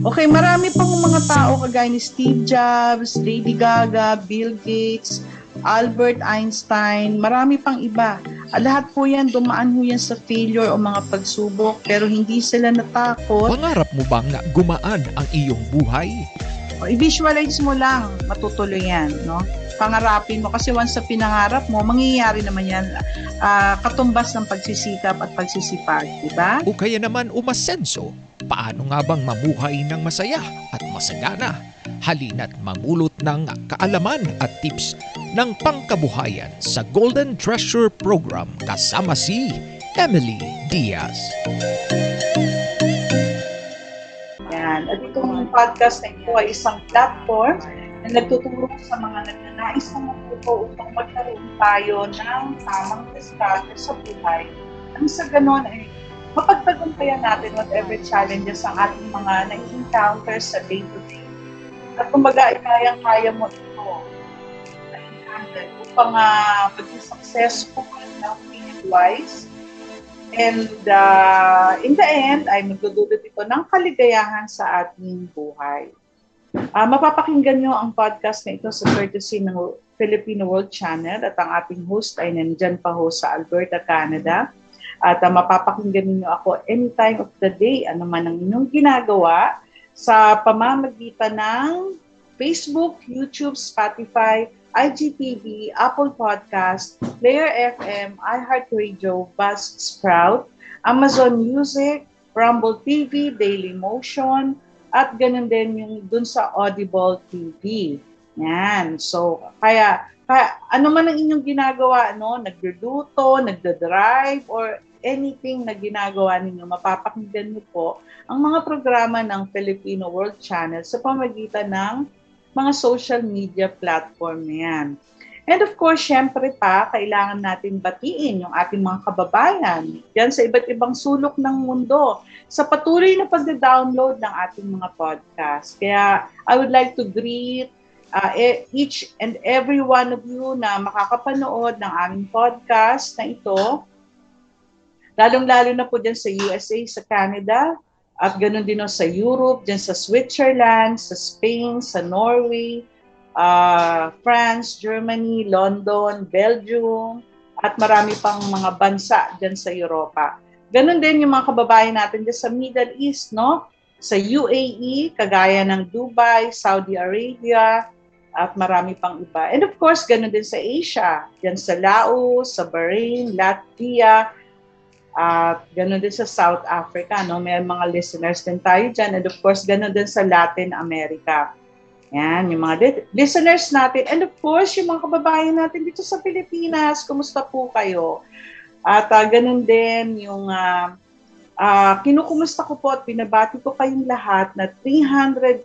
Okay, marami pang mga tao kagaya ni Steve Jobs, Lady Gaga, Bill Gates, Albert Einstein, marami pang iba. At lahat po yan, dumaan ho yan sa failure o mga pagsubok, pero hindi sila natakot. Pangarap mo bang na gumaan ang iyong buhay? I-visualize mo lang, matutuloy yan, no? Pangarapin mo, kasi once sa pinangarap mo, mangyayari naman yan, uh, katumbas ng pagsisikap at pagsisipag, di ba? O kaya naman umasenso paano nga bang mamuhay ng masaya at masagana? Halina't mamulot ng kaalaman at tips ng pangkabuhayan sa Golden Treasure Program kasama si Emily Diaz. Yan. At itong podcast na ito ay isang platform na nagtuturo sa mga nagnanais na matuto upang magkaroon tayo ng tamang diskarte sa buhay. Ang sa ganon ay mapagtagumpayan natin whatever challenges ang ating mga na-encounter sa day-to-day. At kumbaga, kayang-kaya mo ito na-encounter upang uh, maging successful na wise And uh, in the end, ay magdudulot ito ng kaligayahan sa ating buhay. Uh, mapapakinggan nyo ang podcast na ito sa courtesy ng Filipino World Channel at ang ating host ay nandyan pa ho sa Alberta, Canada. At uh, mapapakinggan niyo ako anytime of the day, ano man ang inyong ginagawa sa pamamagitan ng Facebook, YouTube, Spotify, IGTV, Apple Podcast, Player FM, iHeartRadio, Buzzsprout, Amazon Music, Rumble TV, Daily Motion, at ganun din yung dun sa Audible TV. Yan. So, kaya, kaya ano man ang inyong ginagawa, no? Nagluluto, nagda-drive, or anything na ginagawa ninyo, mapapakinggan niyo po ang mga programa ng Filipino World Channel sa pamagitan ng mga social media platform na yan. And of course, syempre pa, kailangan natin batiin yung ating mga kababayan yan sa iba't ibang sulok ng mundo sa patuloy na pagda-download ng ating mga podcast. Kaya I would like to greet uh, each and every one of you na makakapanood ng aming podcast na ito Lalong-lalo na po dyan sa USA, sa Canada, at ganun din sa Europe, dyan sa Switzerland, sa Spain, sa Norway, uh, France, Germany, London, Belgium, at marami pang mga bansa dyan sa Europa. Ganun din yung mga kababayan natin dyan sa Middle East, no? Sa UAE, kagaya ng Dubai, Saudi Arabia, at marami pang iba. And of course, ganun din sa Asia, dyan sa Laos, sa Bahrain, Latvia, at ganun din sa South Africa, no? May mga listeners din tayo dyan. And of course, ganun din sa Latin America. Yan, yung mga li- listeners natin. And of course, yung mga kababayan natin dito sa Pilipinas, kumusta po kayo? At uh, ganun din yung uh, uh, kinukumusta ko po at pinabati ko kayong lahat na 315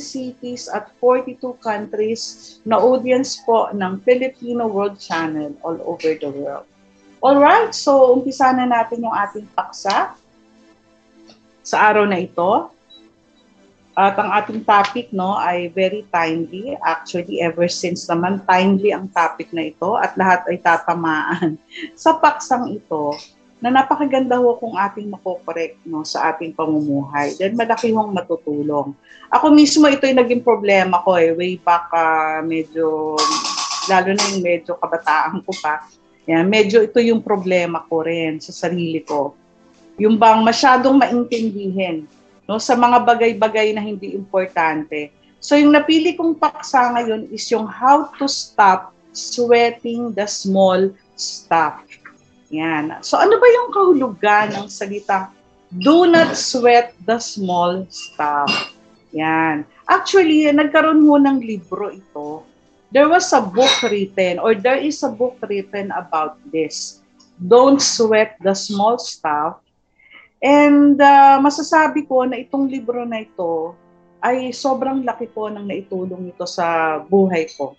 cities at 42 countries na audience po ng Filipino World Channel all over the world. Alright, so umpisa na natin yung ating paksa sa araw na ito. At ang ating topic no ay very timely. Actually, ever since naman timely ang topic na ito at lahat ay tatamaan sa paksang ito na napakaganda ho kung ating makokorek no, sa ating pamumuhay. Then malaki hong matutulong. Ako mismo ito yung naging problema ko eh. Way back uh, medyo, lalo na yung medyo kabataan ko pa yan, medyo ito yung problema ko rin sa sarili ko. Yung bang masyadong maintindihin no, sa mga bagay-bagay na hindi importante. So yung napili kong paksa ngayon is yung how to stop sweating the small stuff. Yan. So ano ba yung kahulugan ng salitang do not sweat the small stuff? Yan. Actually, nagkaroon mo ng libro ito there was a book written or there is a book written about this. Don't sweat the small stuff. And uh, masasabi ko na itong libro na ito ay sobrang laki po ng naitulong nito sa buhay ko.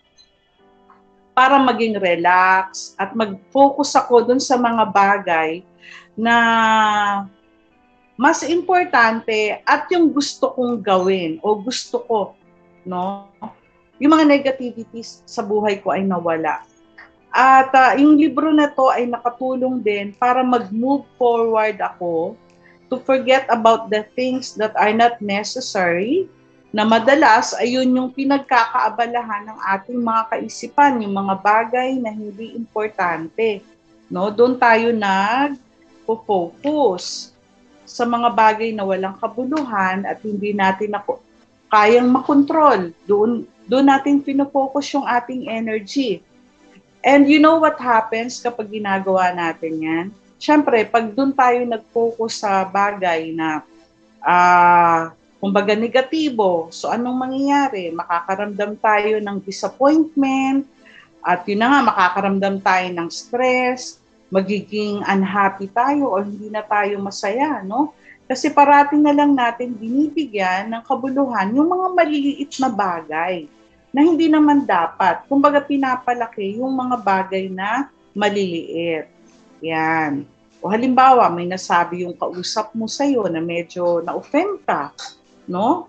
Para maging relax at mag-focus ako dun sa mga bagay na mas importante at yung gusto kong gawin o gusto ko, no? yung mga negativities sa buhay ko ay nawala. At uh, yung libro na to ay nakatulong din para mag-move forward ako to forget about the things that are not necessary na madalas ayun yung pinagkakaabalahan ng ating mga kaisipan, yung mga bagay na hindi importante. No, doon tayo nag-focus sa mga bagay na walang kabuluhan at hindi natin ako kayang makontrol. Doon doon natin pinofocus yung ating energy. And you know what happens kapag ginagawa natin 'yan? Siyempre, pag doon tayo nag-focus sa bagay na uh, kumbaga negatibo, so anong mangyayari? Makakaramdam tayo ng disappointment, at yun na nga, makakaramdam tayo ng stress, magiging unhappy tayo o hindi na tayo masaya, no? Kasi parating na lang natin binibigyan ng kabuluhan yung mga maliliit na bagay na hindi naman dapat. Kumbaga pinapalaki yung mga bagay na maliliit. Yan. O halimbawa, may nasabi yung kausap mo sa iyo na medyo na-offend ka, no?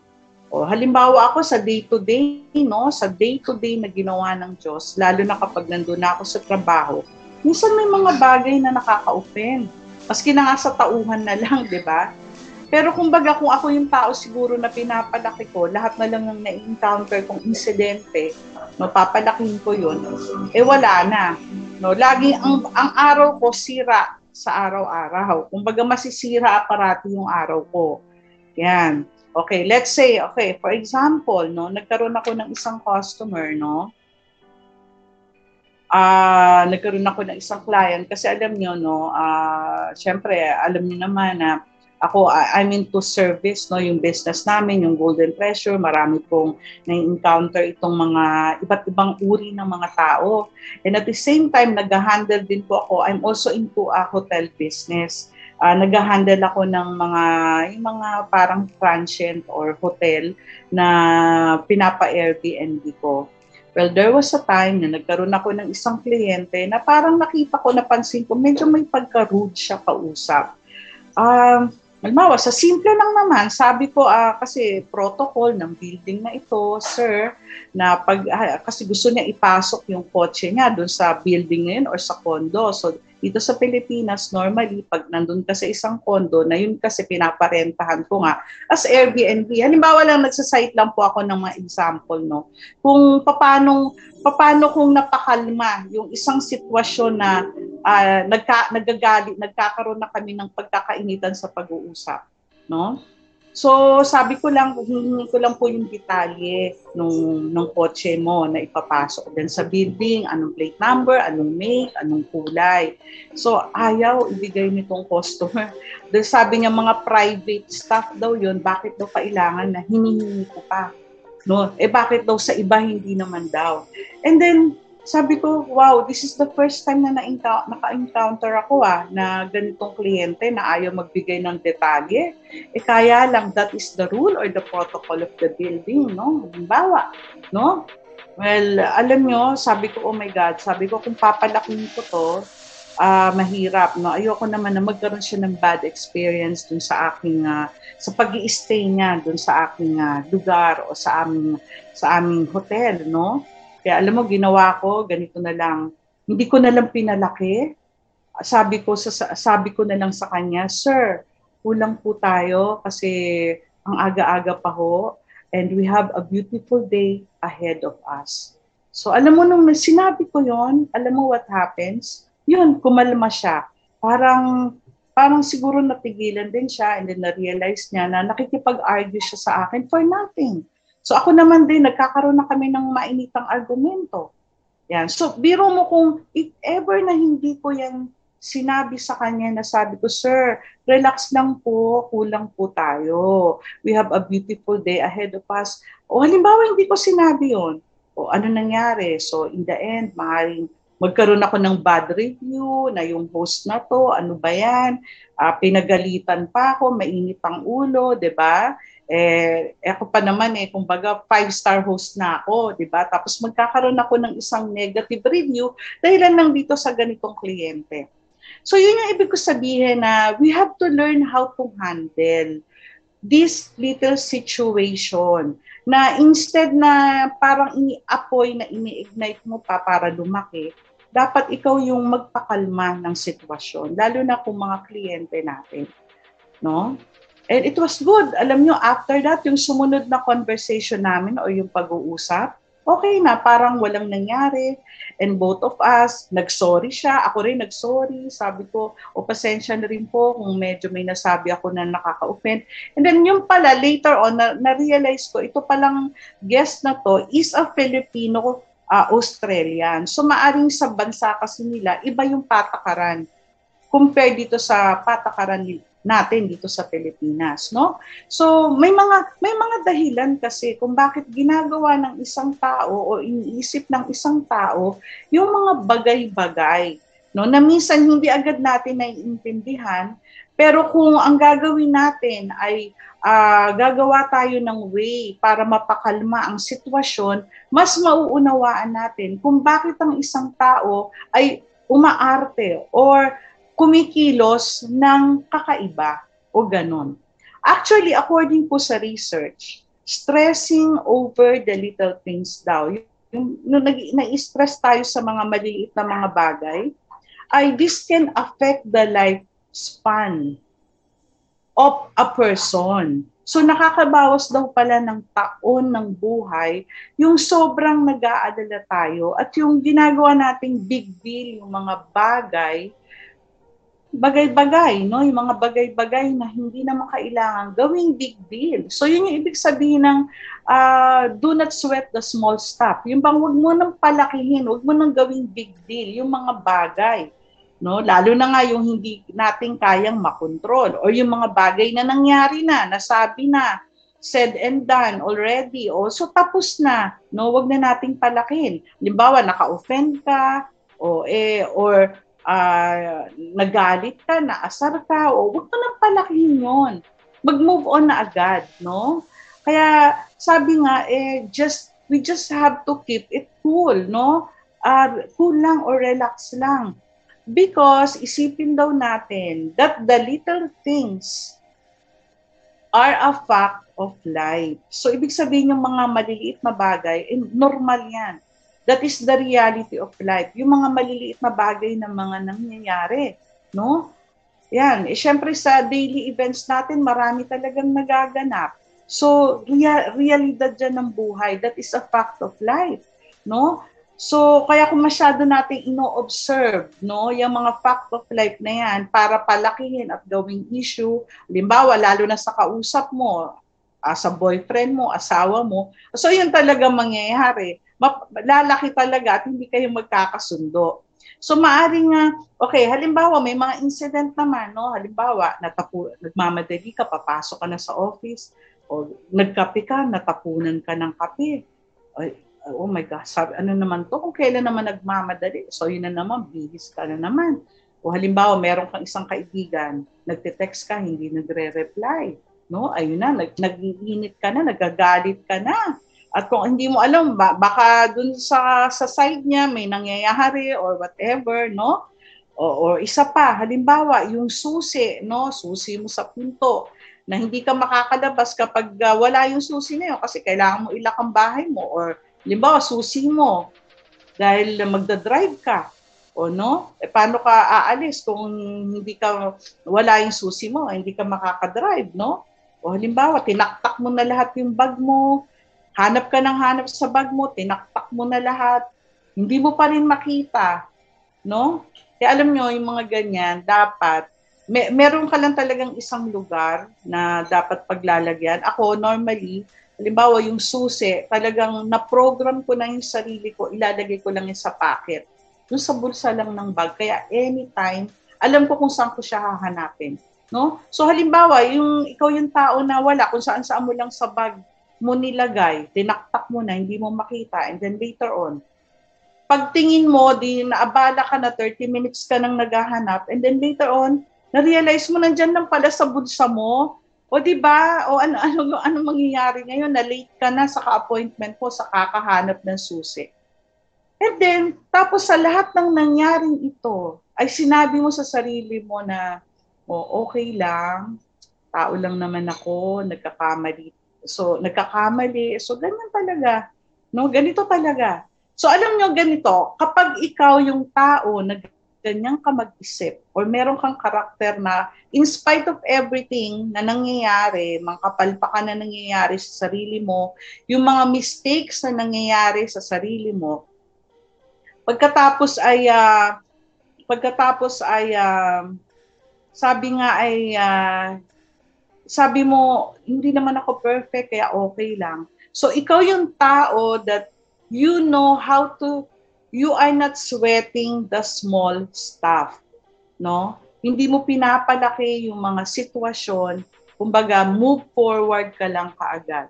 O halimbawa ako sa day-to-day, no? Sa day-to-day na ginawa ng Diyos, lalo na kapag nandun ako sa trabaho, minsan may mga bagay na nakaka-offend. Maski na nga sa tauhan na lang, di ba? Pero kumbaga kung ako yung tao siguro na pinapalaki ko, lahat na lang ng na-encounter kong insidente, no, papalakin ko yun, eh wala na. No, lagi ang, ang araw ko sira sa araw-araw. Kumbaga masisira parati yung araw ko. Yan. Okay, let's say, okay, for example, no, nagkaroon ako ng isang customer, no, uh, nagkaroon ako ng isang client kasi alam niyo no, uh, syempre alam niyo naman na ako, I'm into service, no, yung business namin, yung Golden Treasure, marami pong na-encounter itong mga iba't ibang uri ng mga tao. And at the same time, nag-handle din po ako, I'm also into a hotel business. Uh, nag-handle ako ng mga, yung mga parang transient or hotel na pinapa-Airbnb ko. Well, there was a time na nagkaroon ako ng isang kliyente na parang nakita ko, napansin ko, medyo may pagka-rude siya kausap. Um, Halimbawa, sa simple lang naman, sabi ko, uh, kasi protocol ng building na ito, sir, na pag, uh, kasi gusto niya ipasok yung kotse niya doon sa building na yun or sa condo. So, dito sa Pilipinas, normally, pag nandun ka sa isang condo, na yun kasi pinaparentahan ko nga as Airbnb. Halimbawa lang, nagsasite lang po ako ng mga example, no? Kung paano, paano kung napakalma yung isang sitwasyon na uh, nagka, nagagalit, nagkakaroon na kami ng pagkakainitan sa pag-uusap, no? So, sabi ko lang, hihingi ko lang po yung detalye nung, nung kotse mo na ipapasok din sa building, anong plate number, anong make, anong kulay. So, ayaw ibigay nitong customer. Dahil sabi niya, mga private stuff daw yun, bakit daw kailangan na hinihingi ko pa? No? Eh, bakit daw sa iba hindi naman daw? And then, sabi ko, wow, this is the first time na naka-encounter ako ah, na ganitong kliyente na ayaw magbigay ng detalye. Eh kaya lang, that is the rule or the protocol of the building, no? Halimbawa, no? Well, alam nyo, sabi ko, oh my God, sabi ko, kung papalaking ko to, uh, mahirap, no? Ayoko naman na magkaroon siya ng bad experience dun sa aking, uh, sa pag stay niya dun sa aking uh, lugar o sa aming, sa aming hotel, no? Kaya alam mo, ginawa ko, ganito na lang. Hindi ko na lang pinalaki. Sabi ko, sa, sabi ko na lang sa kanya, Sir, kulang po tayo kasi ang aga-aga pa ho and we have a beautiful day ahead of us. So alam mo nung sinabi ko yon, alam mo what happens? Yun, kumalma siya. Parang parang siguro napigilan din siya and then na-realize niya na nakikipag-argue siya sa akin for nothing. So ako naman din, nagkakaroon na kami ng mainitang argumento. Yan. So biro mo kung if ever na hindi ko yan sinabi sa kanya na sabi ko, Sir, relax lang po, kulang po tayo. We have a beautiful day ahead of us. O halimbawa, hindi ko sinabi yon O ano nangyari? So in the end, maaaring magkaroon ako ng bad review na yung host na to, ano ba yan? Uh, pinagalitan pa ako, mainit ang ulo, 'di ba? Eh, ako pa naman eh, kumbaga five-star host na ako, di ba? Tapos magkakaroon ako ng isang negative review dahil lang dito sa ganitong kliyente. So yun yung ibig ko sabihin na we have to learn how to handle this little situation na instead na parang ini-apoy na ini-ignite mo pa para lumaki, dapat ikaw yung magpakalma ng sitwasyon, lalo na kung mga kliyente natin No? And it was good. Alam nyo, after that, yung sumunod na conversation namin o yung pag-uusap, okay na, parang walang nangyari. And both of us, nag-sorry siya. Ako rin nag-sorry. Sabi ko, o pasensya na rin po kung medyo may nasabi ako na nakaka-offend. And then yung pala, later on, na- na-realize ko, ito palang guest na to is a Filipino uh, Australian. So maaring sa bansa kasi nila, iba yung patakaran compare dito sa patakaran natin dito sa Pilipinas, no? So, may mga may mga dahilan kasi kung bakit ginagawa ng isang tao o iniisip ng isang tao yung mga bagay-bagay, no? Na minsan hindi agad natin naiintindihan, pero kung ang gagawin natin ay uh, gagawa tayo ng way para mapakalma ang sitwasyon, mas mauunawaan natin kung bakit ang isang tao ay umaarte or kumikilos ng kakaiba o ganon. Actually, according po sa research, stressing over the little things daw, yung, yung na-stress tayo sa mga maliliit na mga bagay, ay this can affect the lifespan of a person. So nakakabawas daw pala ng taon ng buhay yung sobrang nag-aalala tayo at yung ginagawa nating big deal, yung mga bagay bagay-bagay, no? Yung mga bagay-bagay na hindi naman kailangan gawing big deal. So yun yung ibig sabihin ng uh, do not sweat the small stuff. Yung bang wag mo nang palakihin, wag mo nang gawing big deal yung mga bagay. No, lalo na nga yung hindi natin kayang makontrol or yung mga bagay na nangyari na, nasabi na, said and done already. O so tapos na, no, wag na nating palakin. Halimbawa, naka-offend ka o eh or uh, nagalit ka, naasar ka, o huwag mo nang palakihin yun. Mag-move on na agad, no? Kaya sabi nga, eh, just, we just have to keep it cool, no? Uh, cool lang or relax lang. Because isipin daw natin that the little things are a fact of life. So, ibig sabihin yung mga maliliit na bagay, eh, normal yan. That is the reality of life. Yung mga maliliit na bagay na mga nangyayari, no? Yan, eh, syempre sa daily events natin, marami talagang nagaganap. So, real, realidad dyan ng buhay, that is a fact of life, no? So, kaya kung masyado nating ino-observe, no, yung mga fact of life na yan, para palakihin at gawing issue, limbawa, lalo na sa kausap mo, uh, sa boyfriend mo, asawa mo, so yun talaga mangyayari lalaki talaga at hindi kayo magkakasundo. So maaring nga, okay, halimbawa may mga incident naman, no? Halimbawa, natapu, nagmamadali ka, papasok ka na sa office, o nagkape ka, natapunan ka ng kape. Oh my gosh, sabi, ano naman to? Kung kailan naman nagmamadali, so yun na naman, bihis ka na naman. O halimbawa, meron kang isang kaibigan, nagte-text ka, hindi nagre-reply. No? Ayun na, nag nag-iinit ka na, nagagalit ka na at kung hindi mo alam, baka dun sa, sa side niya may nangyayari or whatever, no? O, or isa pa, halimbawa, yung susi, no? Susi mo sa pinto na hindi ka makakalabas kapag uh, wala yung susi na yun kasi kailangan mo ilak ang bahay mo or halimbawa, susi mo dahil magda-drive ka o no? E paano ka aalis kung hindi ka wala yung susi mo, hindi ka makaka-drive, no? O halimbawa, tinaktak mo na lahat yung bag mo, Hanap ka ng hanap sa bag mo, tinakpak mo na lahat. Hindi mo pa rin makita. No? Kaya alam nyo, yung mga ganyan, dapat, may, meron ka lang talagang isang lugar na dapat paglalagyan. Ako, normally, halimbawa yung susi, talagang na-program ko na yung sarili ko, ilalagay ko lang yung sa pocket. Yung sa bulsa lang ng bag. Kaya anytime, alam ko kung saan ko siya hahanapin. No? So halimbawa, yung ikaw yung tao na wala kung saan saan mo lang sa bag mo nilagay, tinaktak mo na, hindi mo makita, and then later on, pagtingin mo, di naabala ka na 30 minutes ka nang naghahanap, and then later on, na-realize mo nandyan lang pala sa bulsa mo, o di ba? O ano ano ano mangyayari ngayon na late ka na sa ka-appointment mo sa kakahanap ng susi. And then tapos sa lahat ng nangyaring ito ay sinabi mo sa sarili mo na oh, okay lang, tao lang naman ako, nagkakamali So, nagkakamali. So, ganyan talaga. No, ganito talaga. So, alam nyo ganito, kapag ikaw yung tao na ganyan ka mag-isip or meron kang karakter na in spite of everything na nangyayari, mga kapalpakan na nangyayari sa sarili mo, yung mga mistakes na nangyayari sa sarili mo, pagkatapos ay uh, pagkatapos ay uh, sabi nga ay uh, sabi mo hindi naman ako perfect kaya okay lang. So ikaw yung tao that you know how to you are not sweating the small stuff, no? Hindi mo pinapalaki yung mga sitwasyon, kumbaga move forward ka lang kaagad.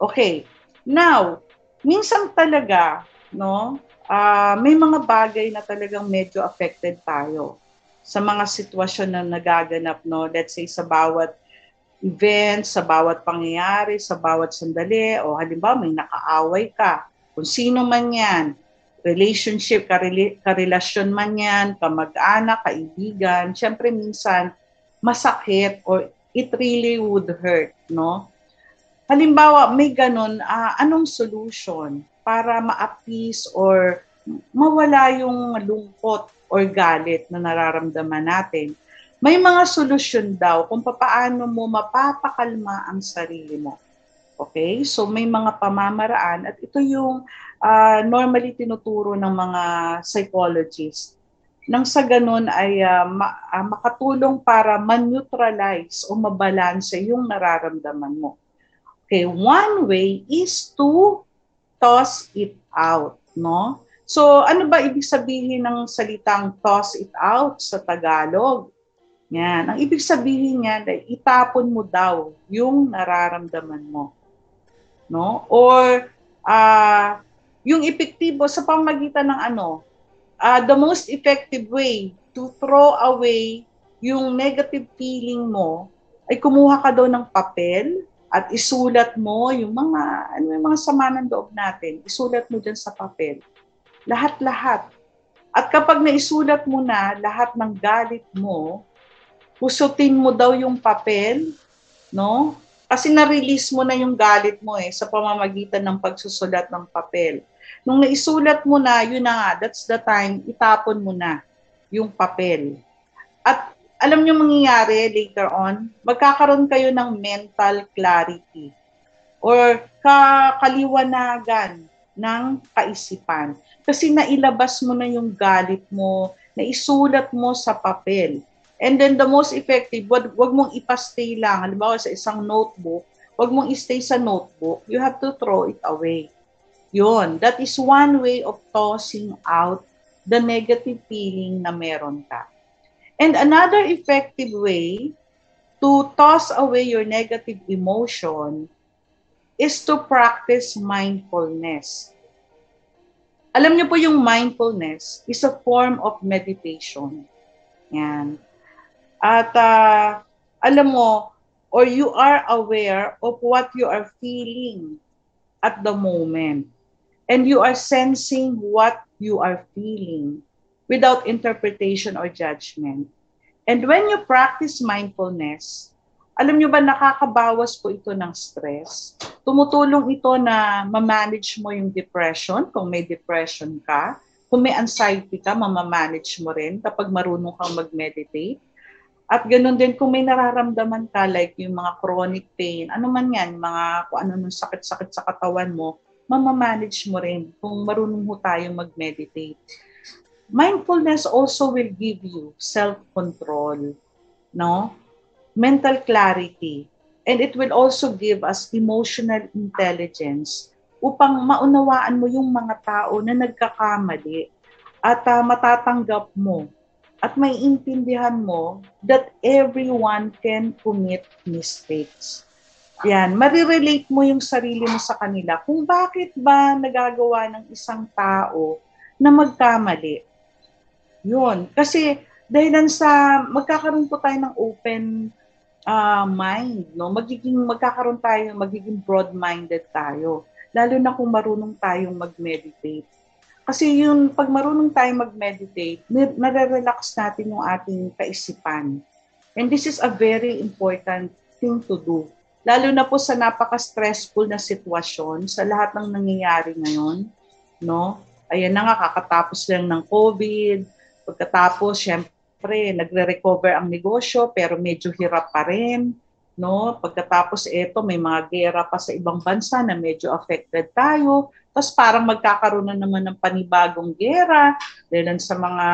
Okay. Now, minsan talaga, no? Uh, may mga bagay na talagang medyo affected tayo sa mga sitwasyon na nagaganap, no? Let's say sa bawat event, sa bawat pangyayari, sa bawat sandali, o halimbawa may nakaaway ka, kung sino man yan, relationship, kareli- karelasyon man yan, kamag-anak, kaibigan, syempre minsan masakit or it really would hurt, no? Halimbawa, may ganun, uh, anong solution para ma-appease or mawala yung lungkot or galit na nararamdaman natin? May mga solusyon daw kung paano mo mapapakalma ang sarili mo. Okay? So may mga pamamaraan at ito yung uh, normally tinuturo ng mga psychologists nang sa ganun ay uh, ma- uh, makatulong para man-neutralize o mabalanse yung nararamdaman mo. Okay, one way is to toss it out, no? So, ano ba ibig sabihin ng salitang toss it out sa Tagalog? Yan. Ang ibig sabihin niyan itapon mo daw yung nararamdaman mo. No? Or uh, yung epektibo sa pamagitan ng ano, uh, the most effective way to throw away yung negative feeling mo ay kumuha ka daw ng papel at isulat mo yung mga ano yung mga sama ng loob natin. Isulat mo diyan sa papel. Lahat-lahat. At kapag naisulat mo na lahat ng galit mo, pusutin mo daw yung papel, no? Kasi na-release mo na yung galit mo eh sa pamamagitan ng pagsusulat ng papel. Nung naisulat mo na, yun na nga, that's the time, itapon mo na yung papel. At alam nyo mangyayari later on, magkakaroon kayo ng mental clarity or kakaliwanagan ng kaisipan. Kasi nailabas mo na yung galit mo, naisulat mo sa papel. And then the most effective, wag, wag mong ipastay lang. Halimbawa sa isang notebook, wag mong i-stay sa notebook. You have to throw it away. Yun, that is one way of tossing out the negative feeling na meron ka. And another effective way to toss away your negative emotion is to practice mindfulness. Alam niyo po yung mindfulness is a form of meditation. Yan. At uh, alam mo, or you are aware of what you are feeling at the moment. And you are sensing what you are feeling without interpretation or judgment. And when you practice mindfulness, alam nyo ba nakakabawas po ito ng stress? Tumutulong ito na ma-manage mo yung depression kung may depression ka. Kung may anxiety ka, mamamanage mo rin kapag marunong kang mag-meditate at ganoon din kung may nararamdaman ka like yung mga chronic pain, ano man yan, mga kung ano nung sakit-sakit sa katawan mo, mamamanage mo rin kung marunong mo tayong mag-meditate. Mindfulness also will give you self-control, no? Mental clarity, and it will also give us emotional intelligence upang maunawaan mo yung mga tao na nagkakamali at uh, matatanggap mo at may intindihan mo that everyone can commit mistakes. Yan, marirelate mo yung sarili mo sa kanila kung bakit ba nagagawa ng isang tao na magkamali. Yun. Kasi dahil sa magkakaroon po tayo ng open uh, mind, no? Magiging magkakaroon tayo, magiging broad-minded tayo. Lalo na kung marunong tayong mag-meditate kasi yung pag marunong tayo mag-meditate, nare-relax natin yung ating kaisipan. And this is a very important thing to do. Lalo na po sa napaka-stressful na sitwasyon, sa lahat ng nangyayari ngayon, no? Ayan na nga, kakatapos lang ng COVID, Pagkatapos, syempre, nagre-recover ang negosyo pero medyo hirap pa rin. No? Pagkatapos ito, may mga gera pa sa ibang bansa na medyo affected tayo. Tapos parang magkakaroon na naman ng panibagong gera dahil sa mga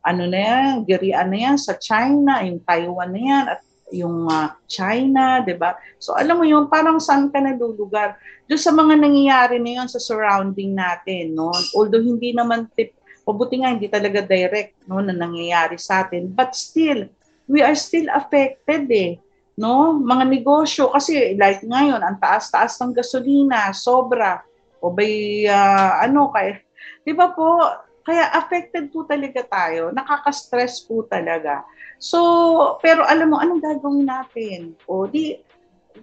ano na yan, gerian na yan sa China, yung Taiwan na yan, at yung uh, China, 'di ba? So alam mo yung parang saan ka nalulugar. Doon sa mga nangyayari na yun sa surrounding natin, no? Although hindi naman tip Pabuti nga hindi talaga direct no na nangyayari sa atin, but still we are still affected eh. No? Mga negosyo kasi like ngayon ang taas-taas ng gasolina, sobra o by uh, ano kay 'di ba po? Kaya affected po talaga tayo, nakaka-stress po talaga. So, pero alam mo anong gagawin natin? O di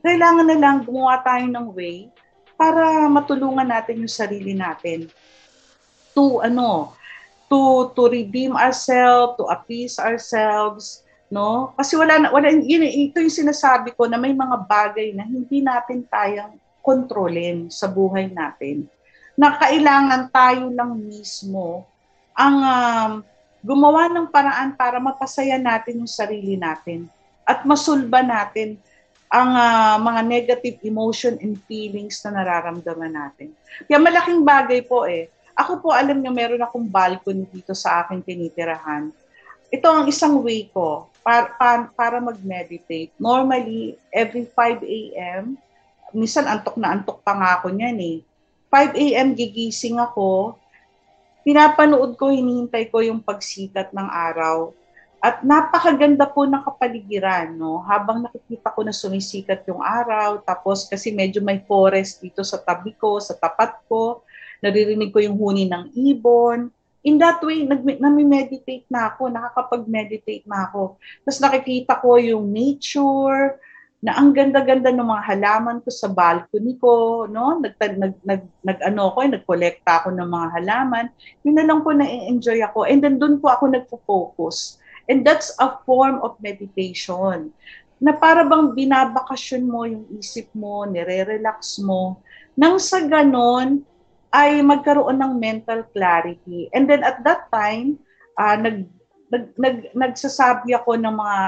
kailangan na lang gumawa tayo ng way para matulungan natin yung sarili natin to ano to to redeem ourselves, to appease ourselves, no? Kasi wala wala yun, ito yung sinasabi ko na may mga bagay na hindi natin tayang kontrolin sa buhay natin. Na kailangan tayo lang mismo ang um, gumawa ng paraan para mapasaya natin yung sarili natin at masulba natin ang uh, mga negative emotion and feelings na nararamdaman natin. Kaya malaking bagay po eh ako po, alam niyo, meron akong balcony dito sa aking tinitirahan. Ito ang isang way ko para, para, para mag-meditate. Normally, every 5 a.m., minsan antok na antok pa nga ako niyan eh. 5 a.m. gigising ako, pinapanood ko, hinihintay ko yung pagsikat ng araw. At napakaganda po ng kapaligiran, no? Habang nakikita ko na sumisikat yung araw, tapos kasi medyo may forest dito sa tabi ko, sa tapat ko, naririnig ko yung huni ng ibon. In that way, nag, nami-meditate na ako, nakakapag-meditate na ako. Tapos nakikita ko yung nature, na ang ganda-ganda ng mga halaman ko sa balcony ko, no? Nag nag nag, nag ano ko, nagkolekta ako ng mga halaman. Yun na lang po na-enjoy ako. And then doon po ako nagfo-focus. And that's a form of meditation. Na para bang binabakasyon mo yung isip mo, nire-relax mo. Nang sa ganon, ay magkaroon ng mental clarity. And then at that time, uh, nag, nag, nag, nagsasabi ako ng mga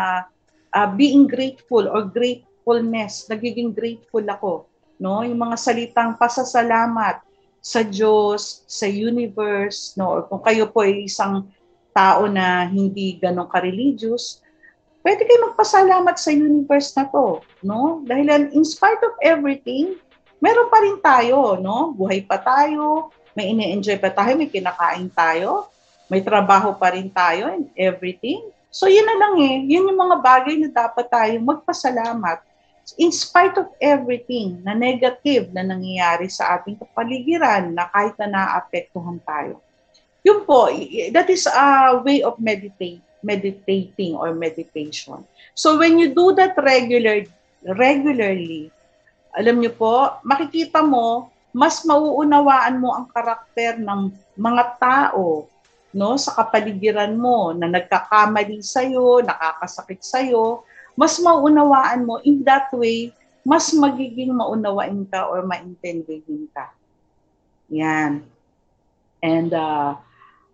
uh, being grateful or gratefulness. Nagiging grateful ako. No? Yung mga salitang pasasalamat sa Diyos, sa universe, no? or kung kayo po ay isang tao na hindi ganong ka-religious, pwede kayo magpasalamat sa universe na to. No? Dahil in spite of everything, meron pa rin tayo, no? Buhay pa tayo, may ine-enjoy pa tayo, may kinakain tayo, may trabaho pa rin tayo and everything. So yun na lang eh, yun yung mga bagay na dapat tayo magpasalamat in spite of everything na negative na nangyayari sa ating kapaligiran na kahit na naapektuhan tayo. Yun po, that is a way of meditate, meditating or meditation. So when you do that regular, regularly, alam niyo po, makikita mo, mas mauunawaan mo ang karakter ng mga tao no sa kapaligiran mo na nagkakamali sa iyo, nakakasakit sa iyo, mas mauunawaan mo in that way, mas magiging maunawain ka or maintindihin ka. Yan. And uh,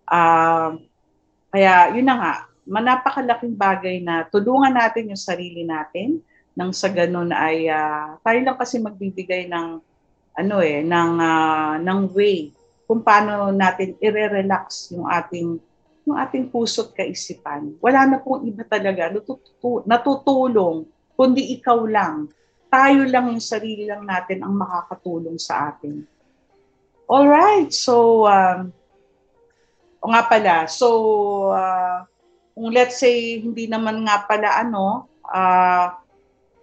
uh, kaya yun na nga, manapakalaking bagay na tulungan natin yung sarili natin, nang sa ganun ay uh, tayo lang kasi magbibigay ng ano eh ng uh, ng way kung paano natin ire-relax yung ating yung ating puso't kaisipan. Wala na pong iba talaga natutu- natutulong kundi ikaw lang. Tayo lang yung sarili lang natin ang makakatulong sa atin. All right. So um o nga pala. So uh, kung let's say hindi naman nga pala ano uh,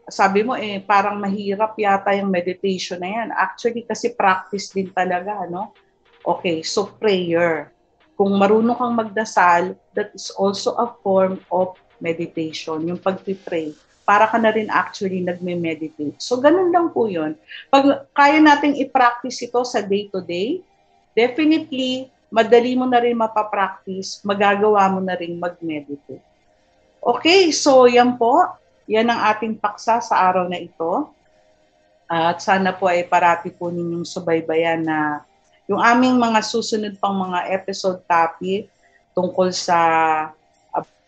sabi mo eh parang mahirap yata yung meditation na yan. Actually kasi practice din talaga, no? Okay, so prayer. Kung marunong kang magdasal, that is also a form of meditation, yung pag-pray. Para ka na rin actually nagme-meditate. So ganun lang po yun. Pag kaya nating i-practice ito sa day-to-day, definitely madali mo na rin mapapractice, magagawa mo na rin mag-meditate. Okay, so yan po. Yan ang ating paksa sa araw na ito. At sana po ay parati po ninyong subaybayan na yung aming mga susunod pang mga episode topic tungkol sa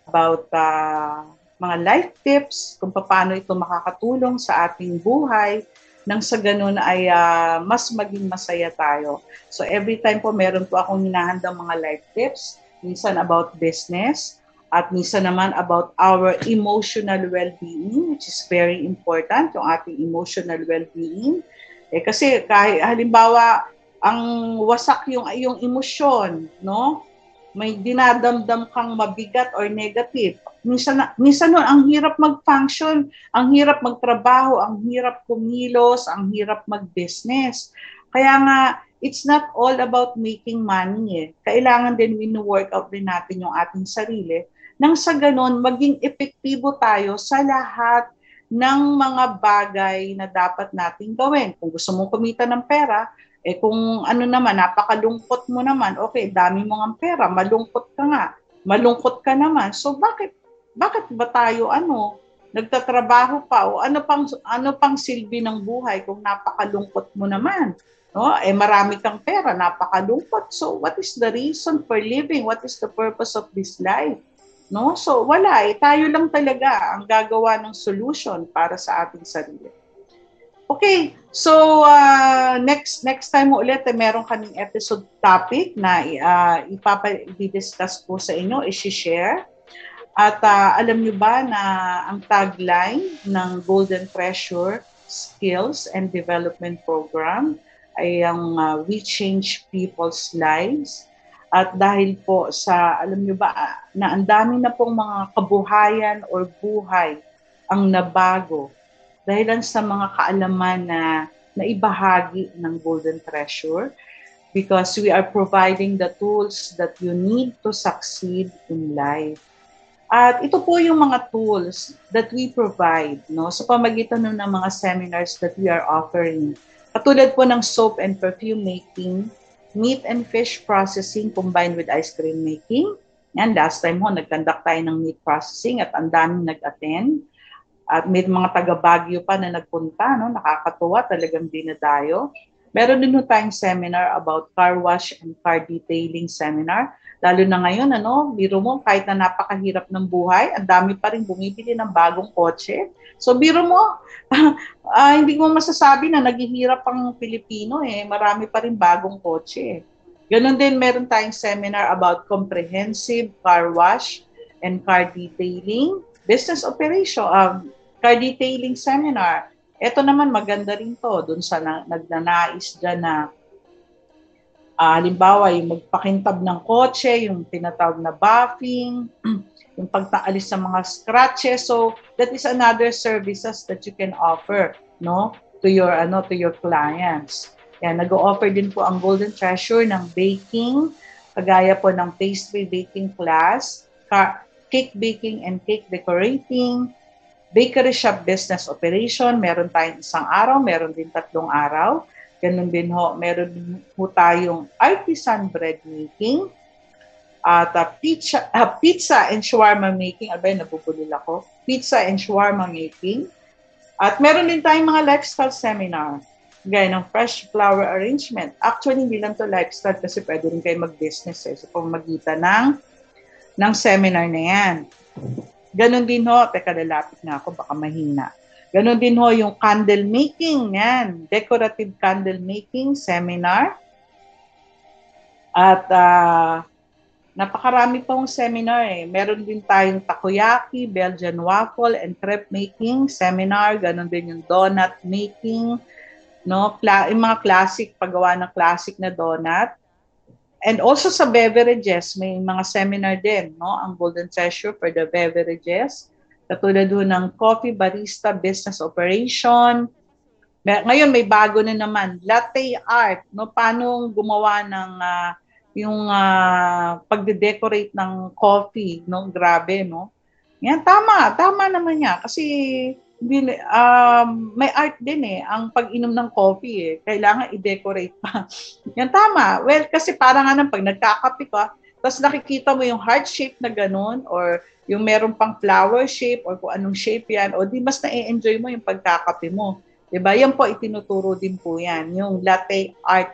about uh, mga life tips, kung paano ito makakatulong sa ating buhay, nang sa ganun ay uh, mas maging masaya tayo. So every time po meron po akong hinahandang mga life tips, minsan about business, at minsan naman about our emotional well-being, which is very important, yung ating emotional well-being. Eh, kasi kahit halimbawa, ang wasak yung yung emosyon, no? May dinadamdam kang mabigat or negative. Minsan minsan nun, ang hirap mag-function, ang hirap magtrabaho, ang hirap kumilos, ang hirap mag-business. Kaya nga it's not all about making money eh. Kailangan din wino-work out din natin yung ating sarili nang sa ganon maging epektibo tayo sa lahat ng mga bagay na dapat nating gawin. Kung gusto mong kumita ng pera, eh kung ano naman, napakalungkot mo naman, okay, dami mo ng pera, malungkot ka nga, malungkot ka naman. So bakit bakit ba tayo ano, nagtatrabaho pa o ano pang ano pang silbi ng buhay kung napakalungkot mo naman? No? Eh marami kang pera, napakalungkot. So what is the reason for living? What is the purpose of this life? No? So wala eh, tayo lang talaga ang gagawa ng solution para sa ating sarili. Okay, so uh, next next time mo ulit eh, meron kaming episode topic na uh, ipapa-discuss po sa inyo, i-share. At uh, alam niyo ba na ang tagline ng Golden Treasure Skills and Development Program ay ang uh, We Change People's Lives. At dahil po sa, alam niyo ba, na ang dami na pong mga kabuhayan or buhay ang nabago dahilan sa mga kaalaman na naibahagi ng Golden Treasure because we are providing the tools that you need to succeed in life. At ito po yung mga tools that we provide no, sa pamagitan ng mga seminars that we are offering. Katulad po ng soap and perfume making, meat and fish processing combined with ice cream making. Yan, last time ho, nag-conduct tayo ng meat processing at ang daming nag-attend. At may mga taga Baguio pa na nagpunta, no? nakakatuwa, talagang dinadayo. Meron din tayong seminar about car wash and car detailing seminar. Lalo na ngayon, ano, biro mo, kahit na napakahirap ng buhay, ang dami pa rin bumibili ng bagong kotse. So biro mo, uh, hindi mo masasabi na naghihirap ang Pilipino eh. Marami pa rin bagong kotse. Ganon din, meron tayong seminar about comprehensive car wash and car detailing business operation, um, car detailing seminar. Ito naman maganda rin to dun sa na, nagnanais dyan na uh, halimbawa yung magpakintab ng kotse, yung tinatawag na buffing, yung pagtaalis sa mga scratches. So that is another services that you can offer no to your ano to your clients. Yan, nag-offer din po ang Golden Treasure ng baking, kagaya po ng pastry baking class, car, cake baking and cake decorating, bakery shop business operation, meron tayong isang araw, meron din tatlong araw. Ganun din ho, meron din ho tayong artisan bread making, at uh, pizza, uh, pizza and shawarma making. Abay, nabubulil ako. Pizza and shawarma making. At meron din tayong mga lifestyle seminar. Gaya ng fresh flower arrangement. Actually, hindi lang to lifestyle kasi pwede rin kayo mag-business eh. So, pamagitan ng ng seminar na yan. Ganon din ho, teka lalapit na ako, baka mahina. Ganon din ho yung candle making, yan, decorative candle making seminar. At uh, napakarami pong seminar eh. Meron din tayong takoyaki, Belgian waffle, and crepe making seminar. Ganon din yung donut making, no? Kla- yung mga classic, paggawa ng classic na donut. And also sa beverages, may mga seminar din, no? Ang Golden Treasure for the beverages. Katulad doon ng coffee barista business operation. Ngayon may bago na naman, latte art, no? Paano gumawa ng uh, yung uh, pagde-decorate ng coffee, no? Grabe, no? Yan tama, tama naman niya kasi um, may art din eh, ang pag-inom ng coffee eh. Kailangan i-decorate pa. Yan tama. Well, kasi parang nga pag nagkakape ka, tapos nakikita mo yung heart shape na ganun or yung meron pang flower shape or kung anong shape yan, o di mas na-enjoy mo yung pagkakape mo. 'Di ba? Yan po itinuturo din po yan, yung latte art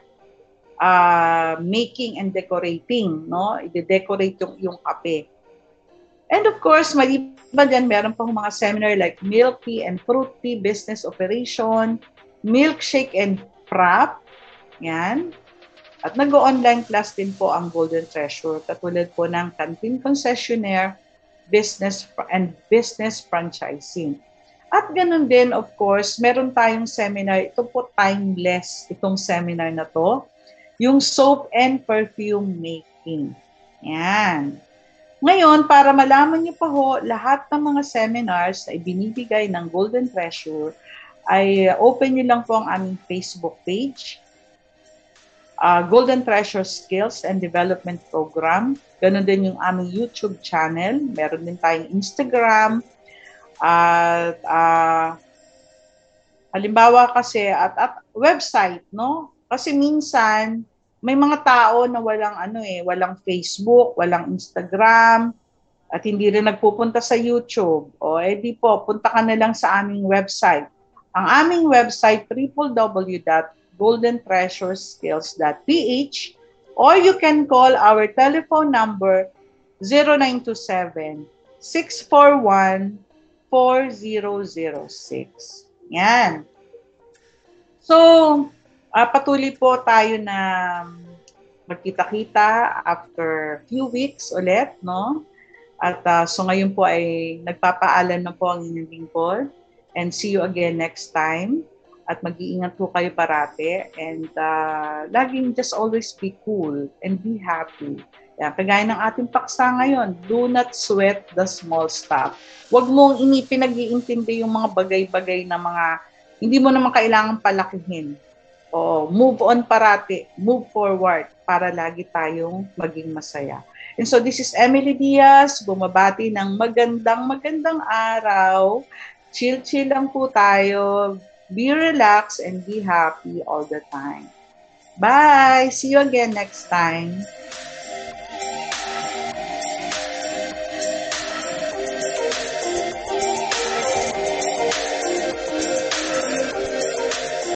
uh, making and decorating, no? I-decorate yung, yung kape. And of course, maliban dyan, meron pa mga seminar like milk tea and fruit tea business operation, milkshake and frap, yan. At nag-online class din po ang Golden Treasure, katulad po ng Canteen Concessionaire, Business and Business Franchising. At ganun din, of course, meron tayong seminar, ito po timeless, itong seminar na to, yung soap and perfume making. Yan. Ngayon, para malaman niyo pa ho, lahat ng mga seminars na ibinibigay ng Golden Treasure, ay open niyo lang po ang aming Facebook page, uh, Golden Treasure Skills and Development Program. Ganon din yung aming YouTube channel. Meron din tayong Instagram. At uh, halimbawa kasi, at, at website, no? Kasi minsan, may mga tao na walang ano eh, walang Facebook, walang Instagram, at hindi rin nagpupunta sa YouTube. O edi eh po, punta ka na lang sa aming website. Ang aming website, www.goldentreasureskills.ph or you can call our telephone number 0927 641 4006. Yan. So, uh, patuloy po tayo na magkita-kita after few weeks ulit, no? At uh, so ngayon po ay nagpapaalam na po ang inyong lingkod. And see you again next time. At mag-iingat po kayo parate. And uh, laging just always be cool and be happy. Yan, kagaya ng ating paksa ngayon, do not sweat the small stuff. Huwag mong ini pinag-iintindi yung mga bagay-bagay na mga hindi mo naman kailangan palakihin o move on parati, move forward para lagi tayong maging masaya. And so this is Emily Diaz, bumabati ng magandang magandang araw. Chill-chill lang po tayo. Be relaxed and be happy all the time. Bye! See you again next time.